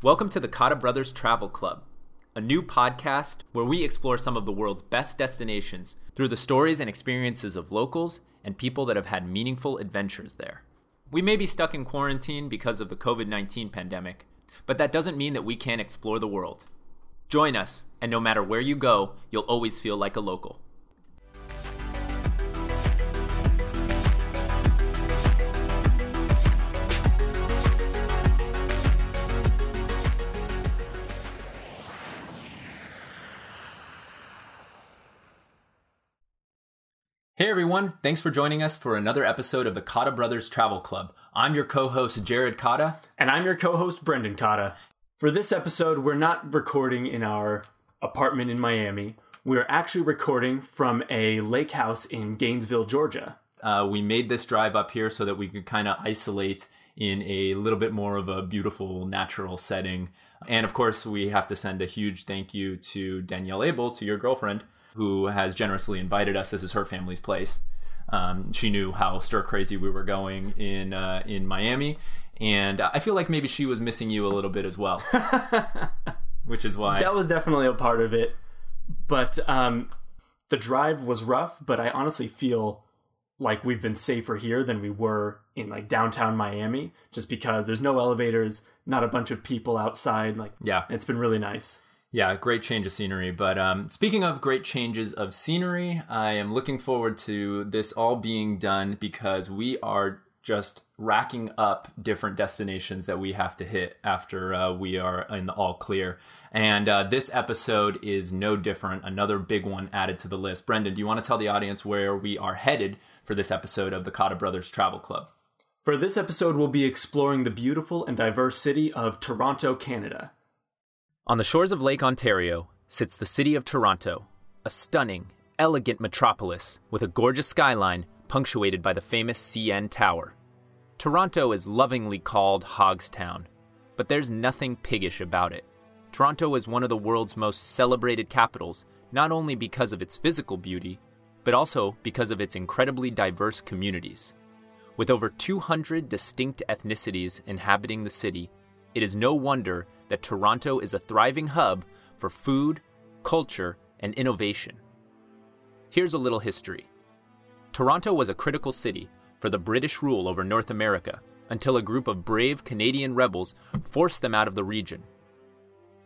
Welcome to the Cotta Brothers Travel Club, a new podcast where we explore some of the world's best destinations through the stories and experiences of locals and people that have had meaningful adventures there. We may be stuck in quarantine because of the COVID 19 pandemic, but that doesn't mean that we can't explore the world. Join us, and no matter where you go, you'll always feel like a local. Hey everyone, thanks for joining us for another episode of the Cotta Brothers Travel Club. I'm your co host, Jared Cotta. And I'm your co host, Brendan Cotta. For this episode, we're not recording in our apartment in Miami. We're actually recording from a lake house in Gainesville, Georgia. Uh, we made this drive up here so that we could kind of isolate in a little bit more of a beautiful, natural setting. And of course, we have to send a huge thank you to Danielle Abel, to your girlfriend who has generously invited us. This is her family's place. Um, she knew how stir crazy we were going in uh, in Miami, and I feel like maybe she was missing you a little bit as well, which is why that was definitely a part of it. But um, the drive was rough, but I honestly feel like we've been safer here than we were in like downtown Miami, just because there's no elevators, not a bunch of people outside. Like, yeah, it's been really nice. Yeah, great change of scenery. But um, speaking of great changes of scenery, I am looking forward to this all being done because we are just racking up different destinations that we have to hit after uh, we are in the all clear. And uh, this episode is no different. Another big one added to the list. Brendan, do you want to tell the audience where we are headed for this episode of the Cotta Brothers Travel Club? For this episode, we'll be exploring the beautiful and diverse city of Toronto, Canada. On the shores of Lake Ontario sits the city of Toronto, a stunning, elegant metropolis with a gorgeous skyline punctuated by the famous CN Tower. Toronto is lovingly called Hogtown, but there's nothing piggish about it. Toronto is one of the world's most celebrated capitals, not only because of its physical beauty, but also because of its incredibly diverse communities. With over 200 distinct ethnicities inhabiting the city, it is no wonder that Toronto is a thriving hub for food, culture, and innovation. Here's a little history Toronto was a critical city for the British rule over North America until a group of brave Canadian rebels forced them out of the region.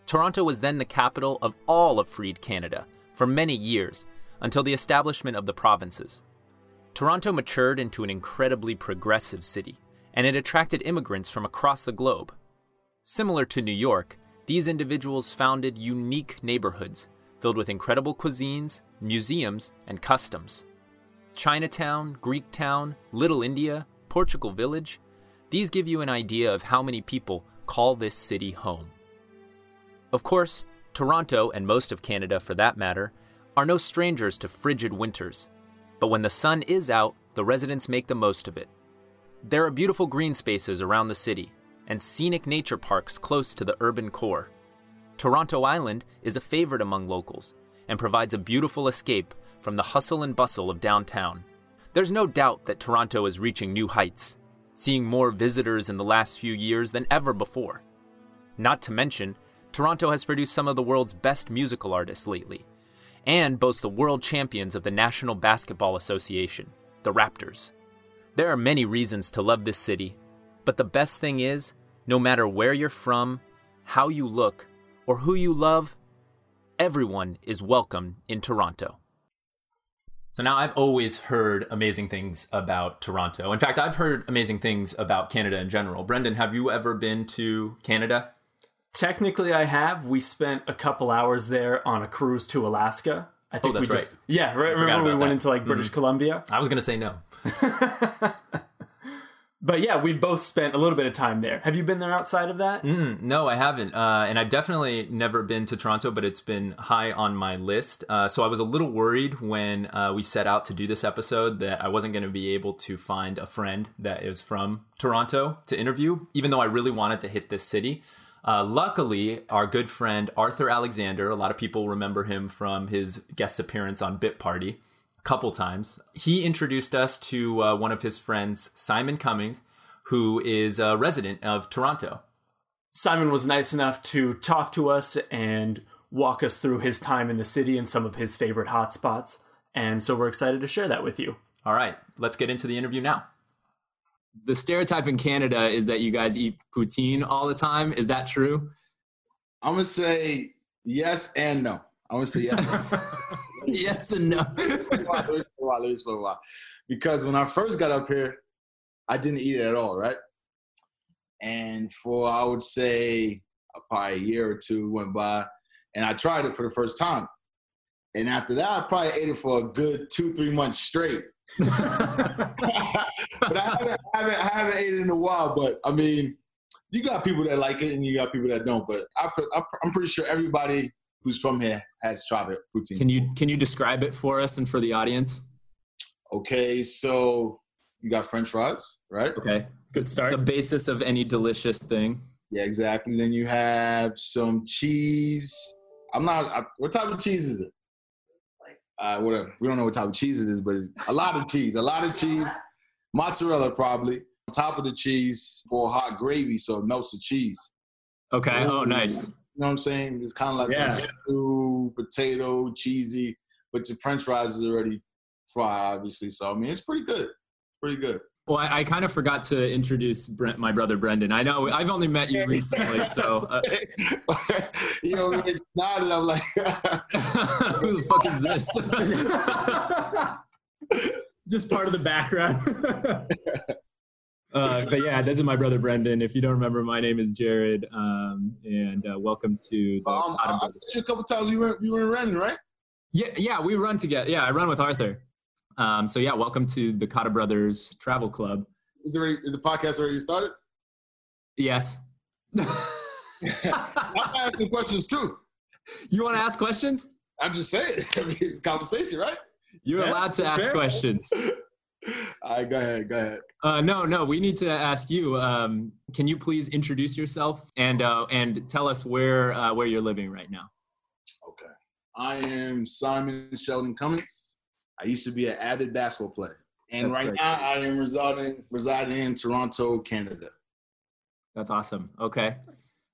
Toronto was then the capital of all of freed Canada for many years until the establishment of the provinces. Toronto matured into an incredibly progressive city, and it attracted immigrants from across the globe. Similar to New York, these individuals founded unique neighborhoods filled with incredible cuisines, museums, and customs. Chinatown, Greek Town, Little India, Portugal Village, these give you an idea of how many people call this city home. Of course, Toronto, and most of Canada for that matter, are no strangers to frigid winters. But when the sun is out, the residents make the most of it. There are beautiful green spaces around the city, and scenic nature parks close to the urban core. Toronto Island is a favorite among locals and provides a beautiful escape from the hustle and bustle of downtown. There's no doubt that Toronto is reaching new heights, seeing more visitors in the last few years than ever before. Not to mention, Toronto has produced some of the world's best musical artists lately, and boasts the world champions of the National Basketball Association, the Raptors. There are many reasons to love this city, but the best thing is no matter where you're from, how you look, or who you love, everyone is welcome in Toronto. So now I've always heard amazing things about Toronto. In fact, I've heard amazing things about Canada in general. Brendan, have you ever been to Canada? Technically, I have. We spent a couple hours there on a cruise to Alaska. I think oh, that's we just. Yeah, right. Remember we that. went into like British mm-hmm. Columbia? I was going to say no. but yeah, we've both spent a little bit of time there. Have you been there outside of that? Mm, no, I haven't. Uh, and I've definitely never been to Toronto, but it's been high on my list. Uh, so I was a little worried when uh, we set out to do this episode that I wasn't going to be able to find a friend that is from Toronto to interview, even though I really wanted to hit this city. Uh, luckily, our good friend Arthur Alexander, a lot of people remember him from his guest appearance on Bit Party couple times. He introduced us to uh, one of his friends, Simon Cummings, who is a resident of Toronto. Simon was nice enough to talk to us and walk us through his time in the city and some of his favorite hotspots. And so we're excited to share that with you. All right, let's get into the interview now. The stereotype in Canada is that you guys eat poutine all the time. Is that true? I'm gonna say yes and no. I'm gonna say yes. yes and no. because when I first got up here, I didn't eat it at all, right? And for I would say probably a year or two went by, and I tried it for the first time. And after that, I probably ate it for a good two, three months straight. but I haven't, I haven't, I haven't ate it in a while. But I mean, you got people that like it, and you got people that don't. But I, I'm pretty sure everybody who's from here has tried it. Poutine. Can you can you describe it for us and for the audience? Okay, so you got French fries, right? Okay, good start. The basis of any delicious thing. Yeah, exactly. Then you have some cheese. I'm not. I, what type of cheese is it? uh, whatever. We don't know what type of cheese it is, but a lot of cheese, a lot of cheese. Mozzarella probably on top of the cheese for hot gravy, so it melts the cheese. Okay. So, oh, nice. You know what I'm saying? It's kind of like yeah. stew, potato, cheesy, but your French fries is already fried, obviously. So I mean, it's pretty good. It's pretty good. Well, I, I, kind of forgot to introduce Brent, my brother Brendan. I know I've only met you recently, so uh, you know, nodded. I'm like, who the fuck is this? Just part of the background. Uh, but yeah, this is my brother Brendan. If you don't remember, my name is Jared, um, and uh, welcome to the. Um, a couple times. You were you were running, right? Yeah, yeah, we run together. Yeah, I run with Arthur. Um, so yeah, welcome to the Cotta Brothers Travel Club. Is there is the podcast already started? Yes. I'm asking questions too. You want to ask questions? I'm just saying. I mean, it's conversation, right? You're yeah, allowed to ask fair. questions. All right, go ahead. Go ahead. Uh, no, no. We need to ask you. Um, can you please introduce yourself and uh, and tell us where uh, where you're living right now? Okay. I am Simon Sheldon Cummings. I used to be an avid basketball player, and That's right now I am residing residing in Toronto, Canada. That's awesome. Okay.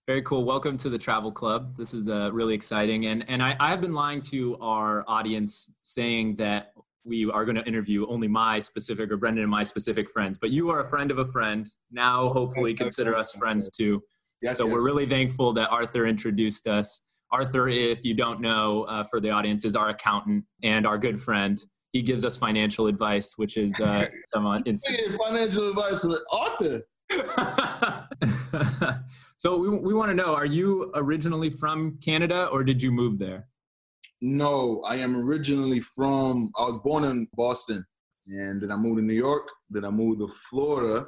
Very cool. Welcome to the Travel Club. This is uh, really exciting. And, and I, I have been lying to our audience saying that we are going to interview only my specific or Brendan and my specific friends, but you are a friend of a friend. Now, hopefully, consider us friends too. Yes, so yes. we're really thankful that Arthur introduced us. Arthur, if you don't know, uh, for the audience, is our accountant and our good friend he gives us financial advice, which is uh, some financial advice with Arthur. so we, we want to know: Are you originally from Canada, or did you move there? No, I am originally from. I was born in Boston, and then I moved to New York. Then I moved to Florida,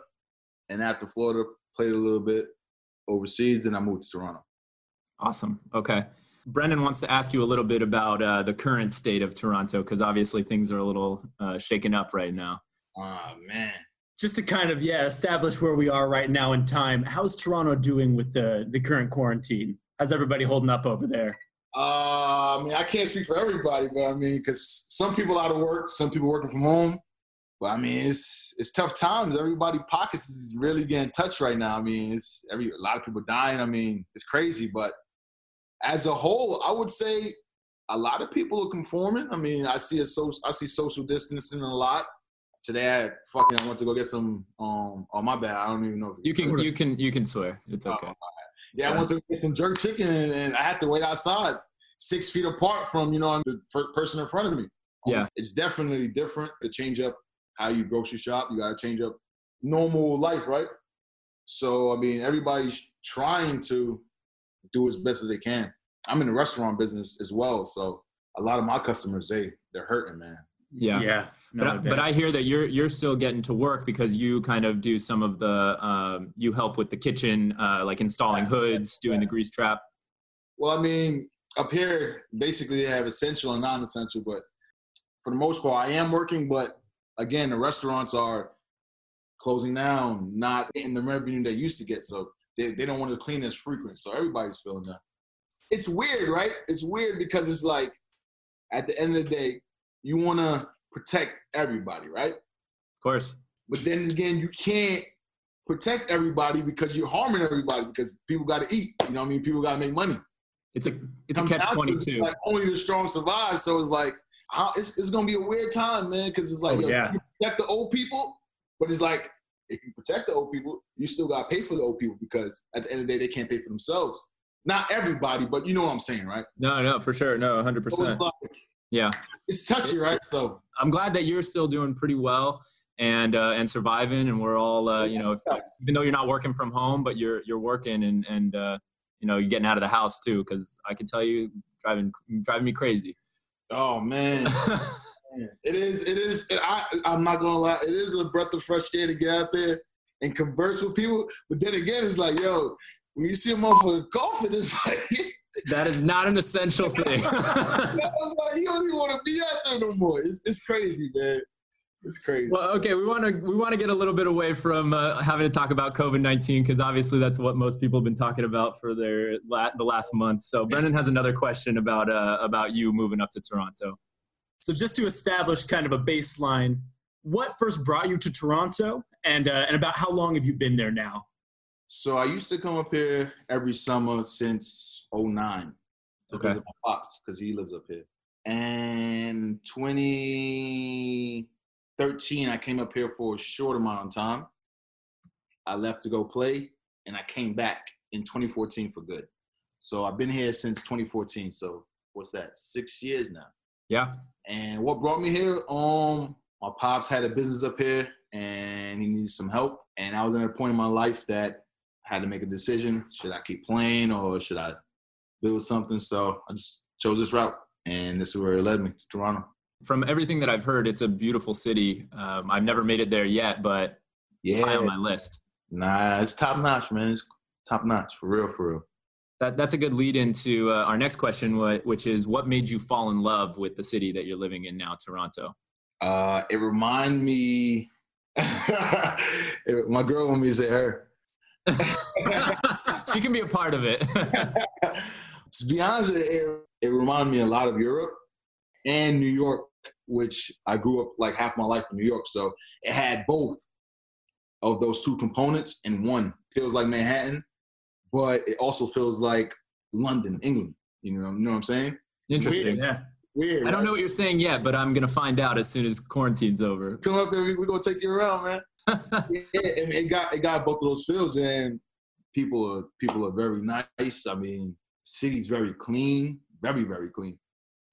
and after Florida, played a little bit overseas. Then I moved to Toronto. Awesome. Okay. Brendan wants to ask you a little bit about uh, the current state of Toronto because obviously things are a little uh, shaken up right now. Oh man! Just to kind of yeah establish where we are right now in time. How's Toronto doing with the the current quarantine? How's everybody holding up over there? Uh, I mean, I can't speak for everybody, but I mean, because some people out of work, some people working from home. But I mean, it's it's tough times. Everybody pockets is really getting touched right now. I mean, it's every a lot of people dying. I mean, it's crazy, but as a whole, I would say a lot of people are conforming. I mean, I see a so I see social distancing a lot. Today, I fucking I went to go get some. Um, oh my bad, I don't even know. you can you can you can swear. It's oh, okay. Uh, yeah, I went to get some jerk chicken and, and, I had to wait outside, six feet apart from you know the person in front of me. Yeah, um, it's definitely different to change up how you grocery shop. You got to change up normal life, right? So I mean, everybody's trying to do as best as they can. I'm in the restaurant business as well, so a lot of my customers they they're hurting, man. Yeah, yeah. No, but, I, but I hear that you're you're still getting to work because you kind of do some of the um, you help with the kitchen, uh, like installing hoods, doing the grease trap. Well, I mean, up here basically they have essential and non-essential, but for the most part, I am working. But again, the restaurants are closing down, not in the revenue they used to get. So they, they don't want to clean as frequent. So everybody's feeling that. It's weird, right? It's weird because it's like at the end of the day, you want to protect everybody, right? Of course. But then again, you can't protect everybody because you're harming everybody because people got to eat. You know what I mean? People got to make money. It's a it's a catch twenty two. Like only the strong survive. So it's like it's it's gonna be a weird time, man. Because it's like Oh, yo, yeah. you protect the old people, but it's like if you protect the old people, you still got to pay for the old people because at the end of the day they can't pay for themselves. Not everybody, but you know what I'm saying, right? No, no, for sure, no, hundred so percent. like Yeah, it's touchy, right? So I'm glad that you're still doing pretty well and uh, and surviving, and we're all uh, you know, if, even though you're not working from home, but you're you're working and and uh, you know you're getting out of the house too, because I can tell you driving driving me crazy. oh man. It is. It is. I, I'm not gonna lie. It is a breath of fresh air to get out there and converse with people. But then again, it's like, yo, when you see a motherfucker coughing, it's like, that is not an essential thing. I was like, you don't even want to be out there no more. It's, it's crazy, man. It's crazy. Well, okay, we want to we want to get a little bit away from uh, having to talk about COVID nineteen because obviously that's what most people have been talking about for their la- the last month. So Brendan has another question about uh, about you moving up to Toronto. So just to establish kind of a baseline, what first brought you to Toronto, and uh, and about how long have you been there now? So I used to come up here every summer since 09 because Okay. of my pops, because he lives up here. And 2013, I came up here for a short amount of time. I left to go play, and I came back in 2014 for good. So I've been here since 2014. So what's that? Six years now. Yeah, And what brought me here? Um, my pops had a business up here, and he needed some help. And I was at a point in my life that had to make a decision: should I keep playing or should I build something? So I just chose this route, and this is where it led me to Toronto. from everything that I've heard, it's a beautiful city. Um, I've never made it there yet, but high Yeah, on my list. nah, it's top notch, man. It's top notch for real, for real. That, that's a good lead into uh, our next question, which is what made you fall in love with the city that you're living in now, Toronto? Uh, it remind me. it- my girl want me to say her. she can be a part of it. to be honest, it, it reminded me a lot of Europe and New York, which I grew up like half my life in New York. So it had both of those two components in one. Feels like Manhattan, but it also feels like London, England. You know, you know what I'm saying? Interesting. Yeah. Weird. I don't know what you're saying yet, but I'm gonna find out as soon as quarantine's over. Come up there, we're gonna take you around, man. Yeah, and it got it got both of those feels, and people are people are very nice. I mean, city's very clean, very very clean.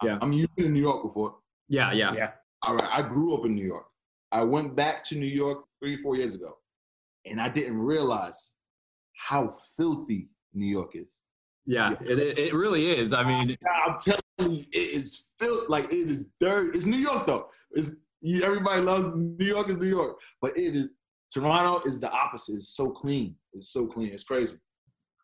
Yeah. I mean, you've been in New York before. yeah, yeah, Yeah. All right, I grew up in New York. I went back to New York three, four years ago, and I didn't realize how filthy New York is. yeah. It, it- it really is. I mean, I'm telling you, it is filth like it is dirty. It's New York though. It's you- everybody loves New York is New York, but it is Toronto is the opposite. It's so clean. It's so clean. It's crazy.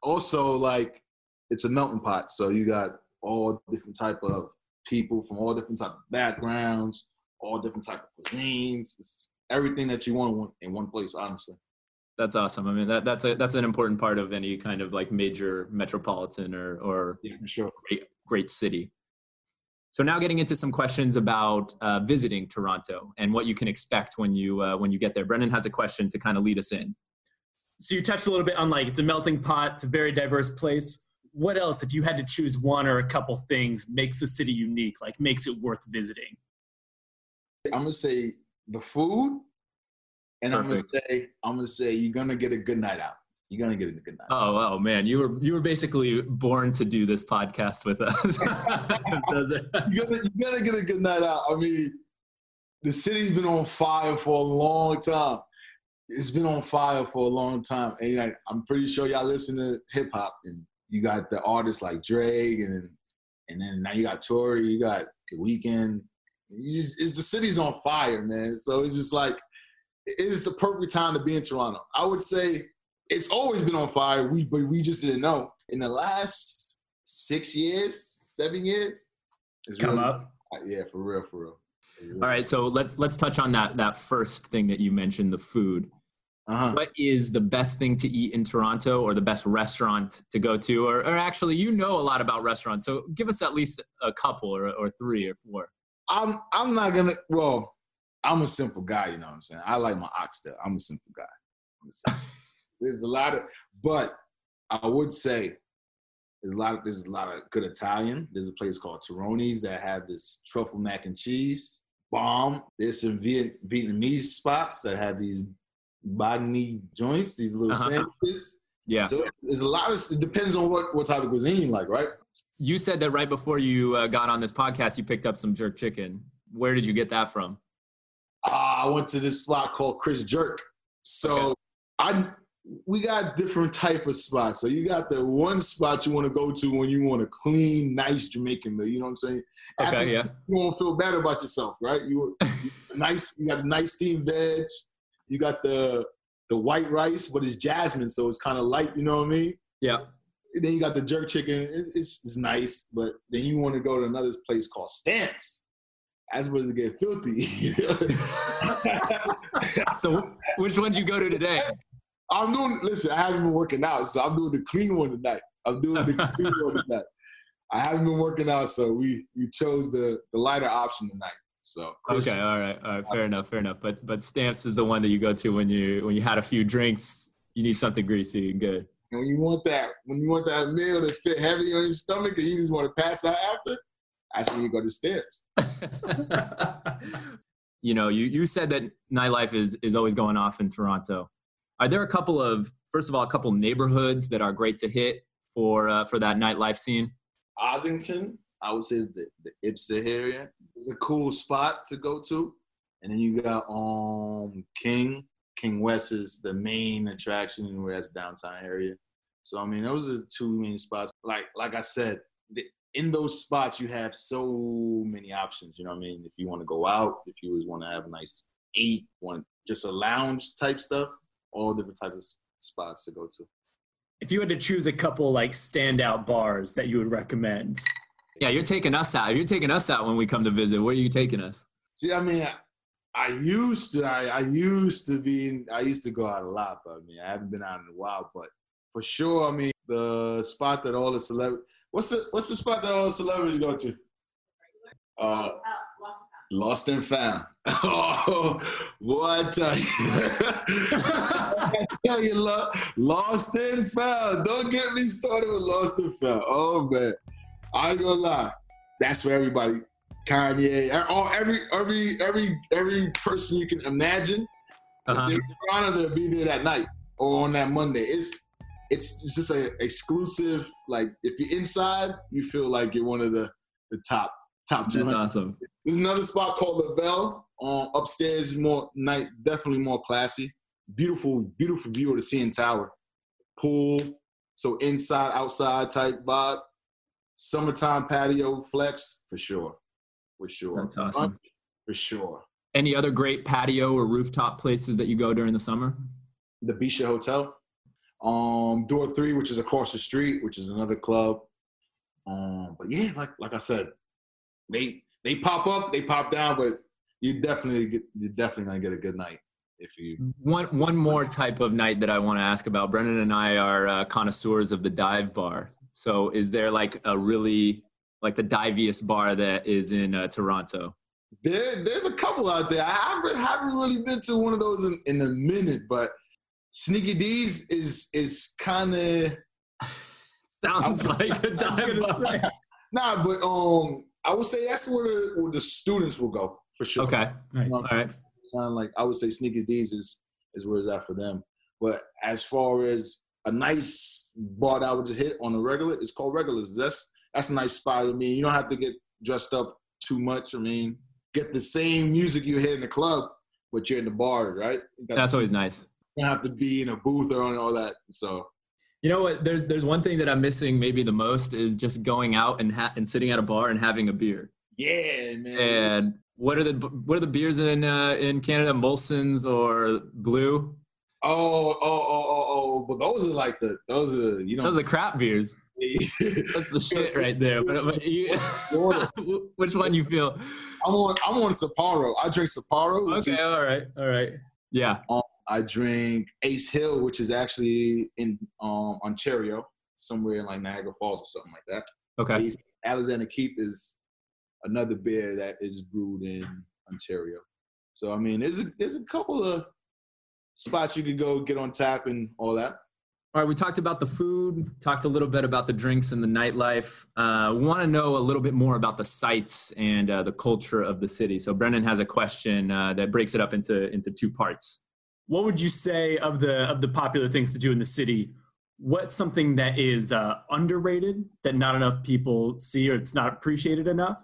Also, like it's a melting pot, so you got all different type of people from all different type of backgrounds, all different type of cuisines. It's everything that you want in one- place. Honestly. that's awesome. I mean, that, that's a that's an important part of any kind of like major metropolitan or or Yeah, sure. great great city. So now getting into some questions about uh, visiting Toronto and what you can expect when you uh, when you get there. Brendan has a question to kind of lead us in. So you touched a little bit on like it's a melting pot, it's a very diverse place. What else, if you had to choose one or a couple things, makes the city unique, like makes it worth visiting? I'm gonna say the food, and I'm gonna say I'm gonna say you're gonna get a good night out. You're gonna get a good night. Oh, oh man, you were you were basically born to do this podcast with us. Does it? You're gonna you're gonna get a good night out. I mean, the city's been on fire for a long time. It's been on fire for a long time, and like, I'm pretty sure y'all listen to hip hop, and you got the artists like Drake, and and then now you got Tory, you got The Weeknd. You just, it's the city's on fire, man. So it's just like it is the perfect time to be in Toronto. I would say it's always been on fire. We but we just didn't know. In the last six years, seven years, it's Come really- up. Yeah, for real, for real. All right, so let's let's touch on that that first thing that you mentioned, the food. Uh-huh. What is the best thing to eat in Toronto, or the best restaurant to go to, or, or actually, you know a lot about restaurants, so give us at least a couple, or, or three, or four. I'm I'm not gonna. Well, I'm a simple guy. You know what I'm saying. I like my oxtail. I'm a simple guy. I'm a simple- there's a lot of, but I would say there's a lot of there's a lot of good Italian. There's a place called Terroni's that have this truffle mac and cheese bomb. There's some Viet, Vietnamese spots that have these banh mi joints, these little Uh-huh. sandwiches. Yeah. So there's a lot of. It depends on what what type of cuisine you like, right? You said that right before you uh, got on this podcast, you picked up some jerk chicken. Where did you get that from? uh, I went to this spot called Chris Jerk. So Okay. I we got different type of spots. So you got the one spot you want to go to when you want a clean, nice Jamaican meal. You know what I'm saying? After Okay, yeah. You won't feel bad about yourself, right? You, nice. You got a nice steamed veg. You got the the white rice, but it's jasmine, so it's kind of light. You know what I mean? Yeah. And then you got the jerk chicken. It- It's, it's nice, but then you want to go to another place called Stamps. That's where it get filthy. So which one did you go to today? I'm doing. Listen, I haven't been working out, so I'm doing the clean one tonight. I'm doing the clean one tonight. I haven't been working out, so we we chose the the lighter option tonight. So Okay, all right, all right, fair enough, fair enough. But but stamps is the one that you go to when you when you had a few drinks. You need something greasy and good. And when you want that, when you want that meal to fit heavy on your stomach and you just want to pass out after, that's when you go to stairs. you know, you you said that nightlife is is always going off in Toronto. Are there a couple of first of all a couple neighborhoods that are great to hit for uh, for that nightlife scene? Ossington, I would say the, the Ipsa area. It's a cool spot to go to. And then you got um King. King West is the main attraction where that's downtown area. So I mean those are the two main spots. Like like I said, the, in those spots you have so many options. You know what I mean? If you want to go out, if you always want to have a nice eat, want just a lounge type stuff, all different types of spots to go to. If you had to choose a couple like standout bars that you would recommend, Yeah, you're taking us out. You're taking us out when we come to visit. Where are you taking us? See, I mean, I, I used to, I, I used to be, I used to go out a lot, but I mean, I haven't been out in a while. But for sure, I mean, the spot that all the celebrities, what's the, what's the spot that all the celebrities go to? Uh, Lost and Found. Oh, what? I tell you, lo- Lost and Found. Don't get me started with Lost and Found. Oh man, I ain't gonna lie. That's where everybody, Kanye, all every every every every person you can imagine, Uh-huh. they're honored to be there that night or on that Monday. It's it's, it's just a exclusive. Like if you're inside, you feel like you're one of the the top top two That's awesome. There's another spot called Lavelle. Um, upstairs more night, definitely more classy. Beautiful, beautiful view of the CN Tower. Pool, so inside, outside type vibe. Summertime patio flex for sure, for sure. That's awesome. For sure. Any other great patio or rooftop places that you go during the summer? The Bisha Hotel. Um, Door Three, which is across the street, which is another club. Um, but yeah, like like I said, they they pop up, they pop down, but you definitely get you're definitely gonna get a good night if you One one more type of night that I want to ask about. Brendan and I are uh, connoisseurs of the dive bar. So, is there like a really like the diviest bar that is in uh, Toronto? There, there's a couple out there. I haven't, haven't really been to one of those in, in a minute, but Sneaky Dee's is is kind of Sounds like a dive bar. nah, but um, I would say that's where the, where the students will go for sure. Okay, nice. all right. Sound like I would say Sneaky Dee's is is where it's at for them. But as far as a nice bar that I would hit on a regular, it's called Regulars. That's that's a nice spot. I mean, you don't have to get dressed up too much. I mean, get the same music you hear in the club, but you're in the bar, right? You got- That's always nice. You don't have to be in a booth or on all that. So You know what? There's there's one thing that I'm missing maybe the most is just going out and ha- and sitting at a bar and having a beer. yeah, man. And what are the what are the beers in uh, in Canada? Molson's or Blue? Oh, oh, oh, oh, oh. But those are like the those are you know Those are crap beers. That's the shit right there. But, but you, which one you feel? I'm on I'm on Sapporo. I drink Sapporo. Okay, is- all right, all right. Yeah. I drink Ace Hill, which is actually in um, Ontario, somewhere in like Niagara Falls or something like that. Okay. Ace, Alexander Keith is another beer that is brewed in Ontario. So I mean, there's a there's a couple of spots you could go get on tap and all that. All right, we talked about the food, talked a little bit about the drinks and the nightlife. Uh, we want to know a little bit more about the sites and uh, the culture of the city. So Brendan has a question uh, that breaks it up into into two parts. What would you say of the of the popular things to do in the city? What's something that is uh, underrated that not enough people see or it's not appreciated enough?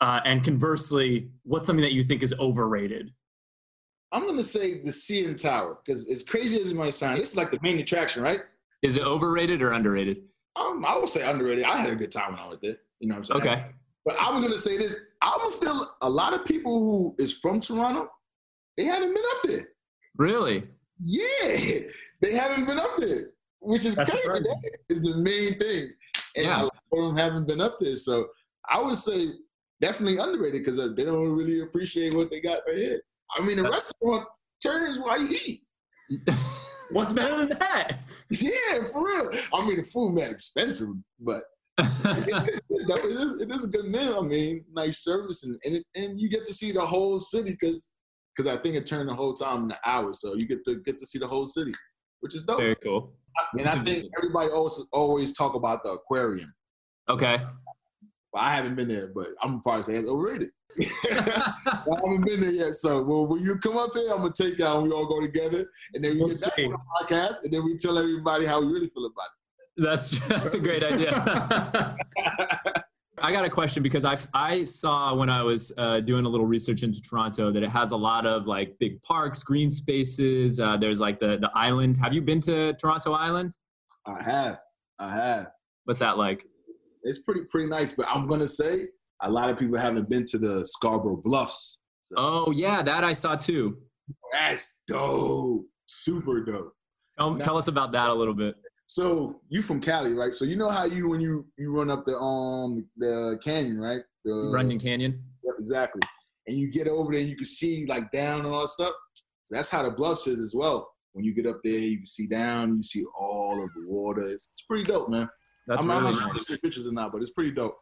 Uh, and conversely, what's something that you think is overrated? I'm gonna say the CN Tower because as crazy as it might sound, this is like the main attraction, right? Is it overrated or underrated? Um, I would say underrated. I had a good time when I was there. You know what I'm saying? Okay. But I'm gonna say this. I'm gonna feel a lot of people who is from Toronto, they haven't been up there. Really? Yeah, they haven't been up there, which is That's crazy. surprising. That is the main thing, and Yeah. a lot of them haven't been up there. So I would say definitely underrated because uh, they don't really appreciate what they got right here. I mean, the restaurant turns while you eat. What's better than that? Yeah, for real. I mean, the food man expensive, but it is, good, though. it, is, it is a good meal. I mean, nice service, and and, it, and you get to see the whole city because because I think it turned the whole time in an hour, so you get to get to see the whole city, which is dope. Very cool. And I think everybody always always talk about the aquarium. Okay. I haven't been there, but I'm probably say it's overrated. I haven't been there yet, so well, when you come up here, I'm gonna take and we all go together, and then we We'll get back see. on the podcast, and then we tell everybody how we really feel about it. That's that's a great idea. I got a question because I I saw when I was uh, doing a little research into Toronto that it has a lot of like big parks, green spaces. Uh, there's like the the island. Have you been to Toronto Island? I have, I have. What's that like? It's pretty pretty nice, but I'm gonna say a lot of people haven't been to the Scarborough Bluffs. So Oh yeah, that I saw too. that's dope, super dope. Tell, tell us about that a little bit. So you from Cali, right? So you know how you when you you run up the um the canyon, right? The, Runyon Canyon. Yep, exactly. And you get over there, you can see like down and all that stuff. So that's how the bluffs is as well. When you get up there, you can see down, you see all of the water. It's, it's pretty dope, man. That's I'm, I'm really not sure if nice. you see pictures or not, but it's pretty dope.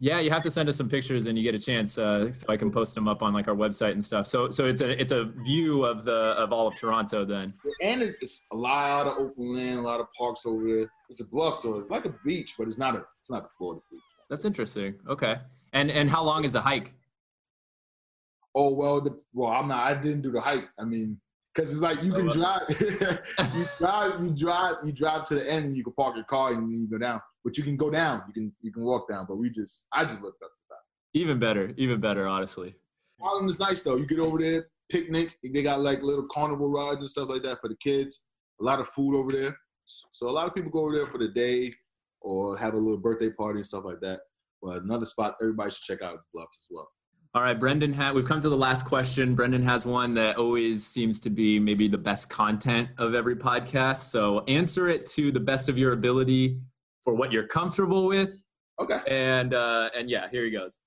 Yeah, you have to send us some pictures and you get a chance, uh, so I can post them up on like our website and stuff. So, so it's a it's a view of the of all of Toronto. Then And it's, it's a lot of open land, a lot of parks over there. It's a bluff, so it's like a beach, but it's not a it's not the Florida beach. that's interesting. Okay, and and how long is the hike? Oh well, the, well I'm not. I didn't do the hike. I mean, because it's like you can drive, you drive, you drive, you drive to the end, and you can park your car and you go down. But you can go down. You can you can walk down. But we just, I just looked up the top. Even better, even better, honestly. Harlem is nice though. You get over there, picnic. They got like little carnival rides and stuff like that for the kids. A lot of food over there. So a lot of people go over there for the day or have a little birthday party and stuff like that. But another spot everybody should check out is Bluffs as well. All right, Brendan. Ha- we've come to the last question. Brendan has one that always seems to be maybe the best content of every podcast. So answer it to the best of your ability for what you're comfortable with. Okay. And uh, and yeah, here he goes.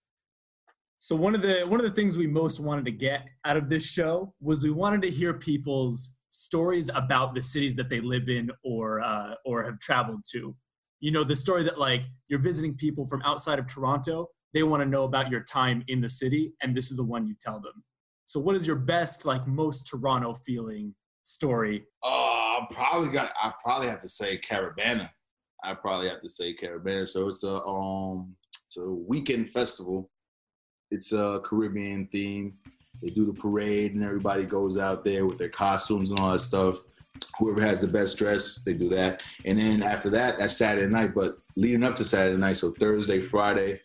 So one of the one of the things we most wanted to get out of this show was we wanted to hear people's stories about the cities that they live in or uh, or have traveled to. You know, the story that like you're visiting people from outside of Toronto, they want to know about your time in the city, and this is the one you tell them. So, what is your best, like most Toronto feeling story? Uh, I probably got. I probably have to say Caribana. I probably have to say Caribana. So it's a um, it's a weekend festival. It's a Caribbean theme. They do the parade and everybody goes out there with their costumes and all that stuff. Whoever has the best dress, they do that. And then after that, that's Saturday night. But leading up to Saturday night, so Thursday, Friday,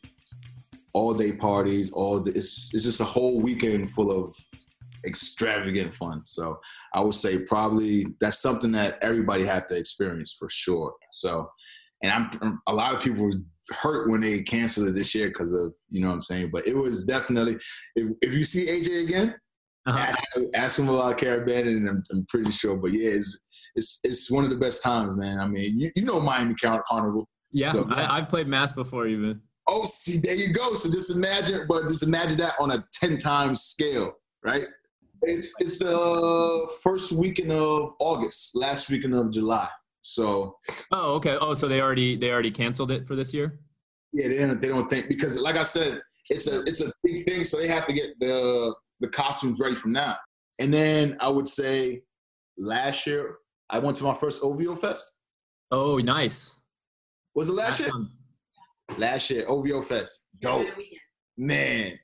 all day parties, all the, it's it's just a whole weekend full of extravagant fun. So I would say probably that's something that everybody had to experience for sure. So, and I'm a lot of people were hurt when they canceled it this year because of you know what I'm saying. But it was definitely if, if you see AJ again, Uh-huh. ask, ask him about Caribbean, and I'm, I'm pretty sure. But yeah, it's it's it's one of the best times, man. I mean, you, you know Miami Car- Carnival. Yeah, So- I, I've played Mass before, even. Oh, see, there you go. So just imagine, but just imagine that on a ten times scale, right? It's it's the first weekend of August, last weekend of July. So Oh, okay. Oh, so they already they already canceled it for this year. yeah, they don't, they don't think because, like I said, it's a it's a big thing. So they have to get the the costumes ready from now. And then I would say last year I went to my first OVO Fest. Oh, nice. Was it last That year? sounds- Last year, OVO Fest. Dope. Man,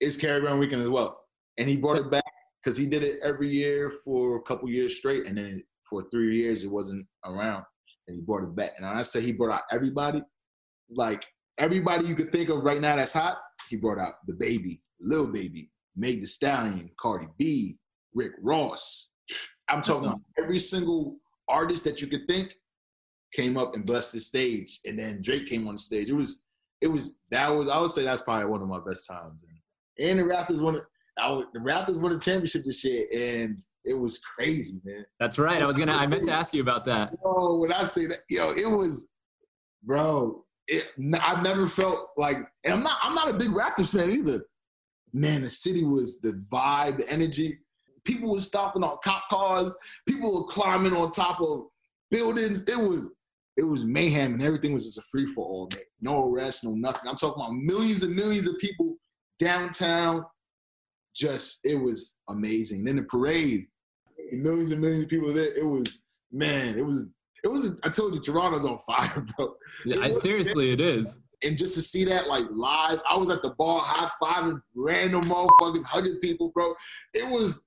it's Caribbean weekend as well. And he brought it back because he did it every year for a couple years straight. And then for three years, it wasn't around. And he brought it back. And when I say he brought out everybody, like everybody you could think of right now that's hot, he brought out the baby, Lil Baby, Meg the Stallion, Cardi B, Rick Ross. I'm talking about every single artist that you could think came up and blessed the stage. And then Drake came on the stage. It was it was that was I would say that's probably one of my best times. And, and the Raptors won. I would- The Raptors won the championship this year, and it was crazy, man. That's right. I was gonna. I meant to ask you about that. Oh, when I say that, yo, it was, bro. It, I've never felt like, and I'm not. I'm not a big Raptors fan either. Man, the city was the vibe, the energy. People were stopping on cop cars. People were climbing on top of buildings. It was, it was mayhem, and everything was just a free for all. man. No arrest, no nothing. I'm talking about millions and millions of people downtown. Just, it was amazing. Then the parade, millions and millions of people there. It was, man, it was it was. I told you, Toronto's on fire, bro. Yeah, I, seriously, it is. And just to see that like live, I was at the bar high fiving random motherfuckers, hugging people, bro. It was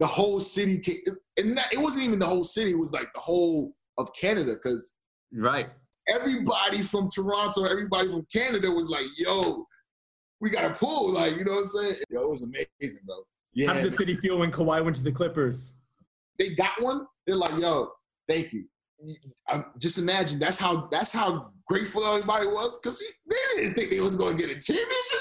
the whole city, and it wasn't even the whole city. It was like the whole of Canada, because Right. everybody from Toronto, everybody from Canada was like, "Yo, we got a pool," like you know what I'm saying? Yo, it was amazing, bro. Yeah, How did the city feel when Kawhi went to the Clippers? they got one. They're like, "Yo, thank you." Um, just imagine that's how that's how grateful everybody was because they didn't think they was going to get a championship.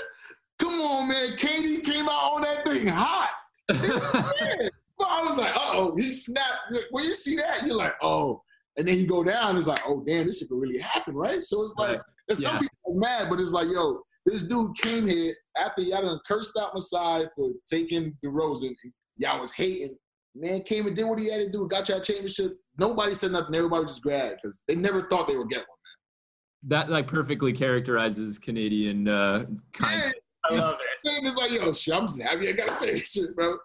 Come on, man, KD came out on that thing hot. But I was like, uh "Oh, he snapped." When you see that, you're like, "Oh," and then he go down. It's like, "Oh, damn, this shit could really happen, right?" So it's like, and some Yeah. people was mad, but it's like, "Yo, this dude came here after y'all done cursed out Masai for taking DeRozan. Y'all was hating." Man came and did what he had to do, got y'all championship. Nobody said nothing. Everybody was just glad because they never thought they would get one. That like perfectly characterizes Canadian uh, kind. I love it. And it's like, yo, shit, I'm just happy I got a championship, bro.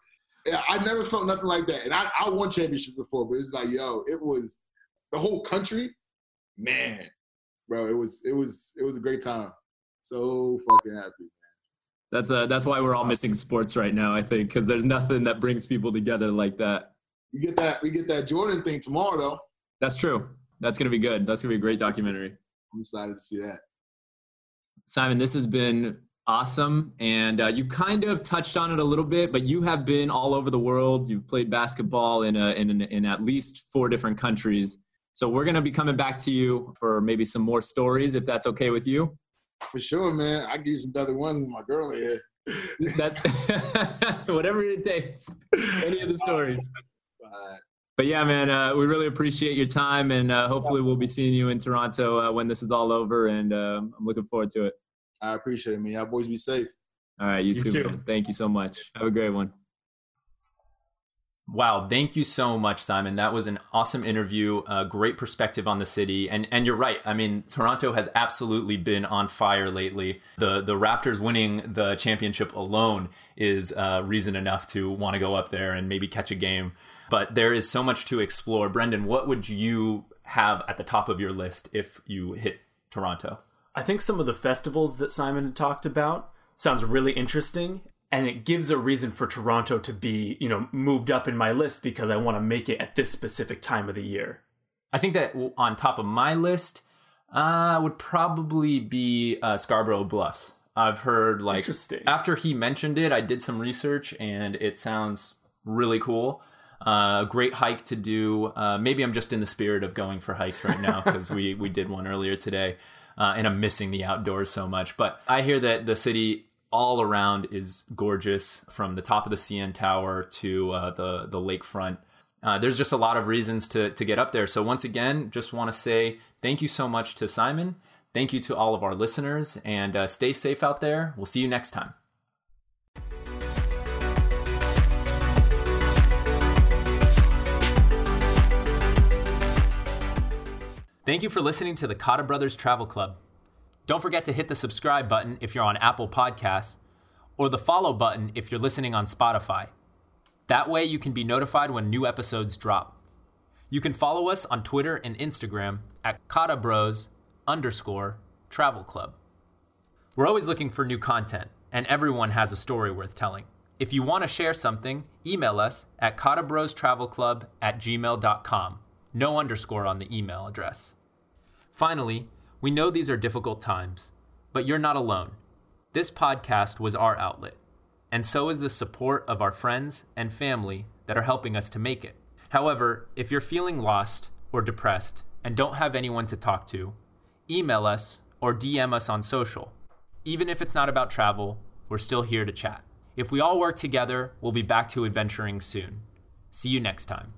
Yeah, I never felt nothing like that. And I, I won championships before, but it's like, yo, it was the whole country, man, bro. It was, it was, it was a great time. So fucking happy. That's uh, that's why we're all missing sports right now. I think because there's nothing that brings people together like that. We get that, we get that Jordan thing tomorrow, though. That's true. That's gonna be good. That's gonna be a great documentary. I'm excited to see that. Simon, this has been awesome. And uh, you kind of touched on it a little bit, but you have been all over the world. You've played basketball in, a, in, in at least four different countries. So we're going to be coming back to you for maybe some more stories, if that's okay with you. For sure, man. I give you some better ones with my girl here. That, whatever it takes, any of the stories. But yeah, man, uh, we really appreciate your time, and uh, hopefully we'll be seeing you in Toronto uh, when this is all over. And um I'm looking forward to it. I appreciate it, man. Y'all boys be safe. All right, you, You too. too. Man. Thank you so much. Have a great one. Wow, thank you so much, Simon. That was an awesome interview. A great perspective on the city, and and you're right. I mean, Toronto has absolutely been on fire lately. The the Raptors winning the championship alone is uh, reason enough to want to go up there and maybe catch a game. But there is so much to explore. Brendan, what would you have at the top of your list if you hit Toronto? I think some of the festivals that Simon had talked about sounds really interesting and it gives a reason for Toronto to be, you know, moved up in my list because I want to make it at this specific time of the year. I think that on top of my list uh, would probably be uh, Scarborough Bluffs. I've heard like Interesting. after he mentioned it, I did some research and it sounds really cool. Uh, a great hike to do. Uh, maybe I'm just in the spirit of going for hikes right now because we we did one earlier today, uh, and I'm missing the outdoors so much. But I hear that the city all around is gorgeous, from the top of the CN Tower to uh, the the lakefront. Uh, there's just a lot of reasons to to get up there. So once again, just want to say thank you so much to Simon. Thank you to all of our listeners, and uh, stay safe out there. We'll see you next time. Thank you for listening to the Cotta Brothers Travel Club. Don't forget to hit the subscribe button if you're on Apple Podcasts, or the follow button if you're listening on Spotify. That way you can be notified when new episodes drop. You can follow us on Twitter and Instagram at Kata Bros underscore travel club. We're always looking for new content, and everyone has a story worth telling. If you want to share something, email us at katabrostravelclub at gmail.com. No underscore on the email address. Finally, we know these are difficult times, but you're not alone. This podcast was our outlet, and so is the support of our friends and family that are helping us to make it. However, if you're feeling lost or depressed and don't have anyone to talk to, email us or DM us on social. Even if it's not about travel, we're still here to chat. If we all work together, we'll be back to adventuring soon. See you next time.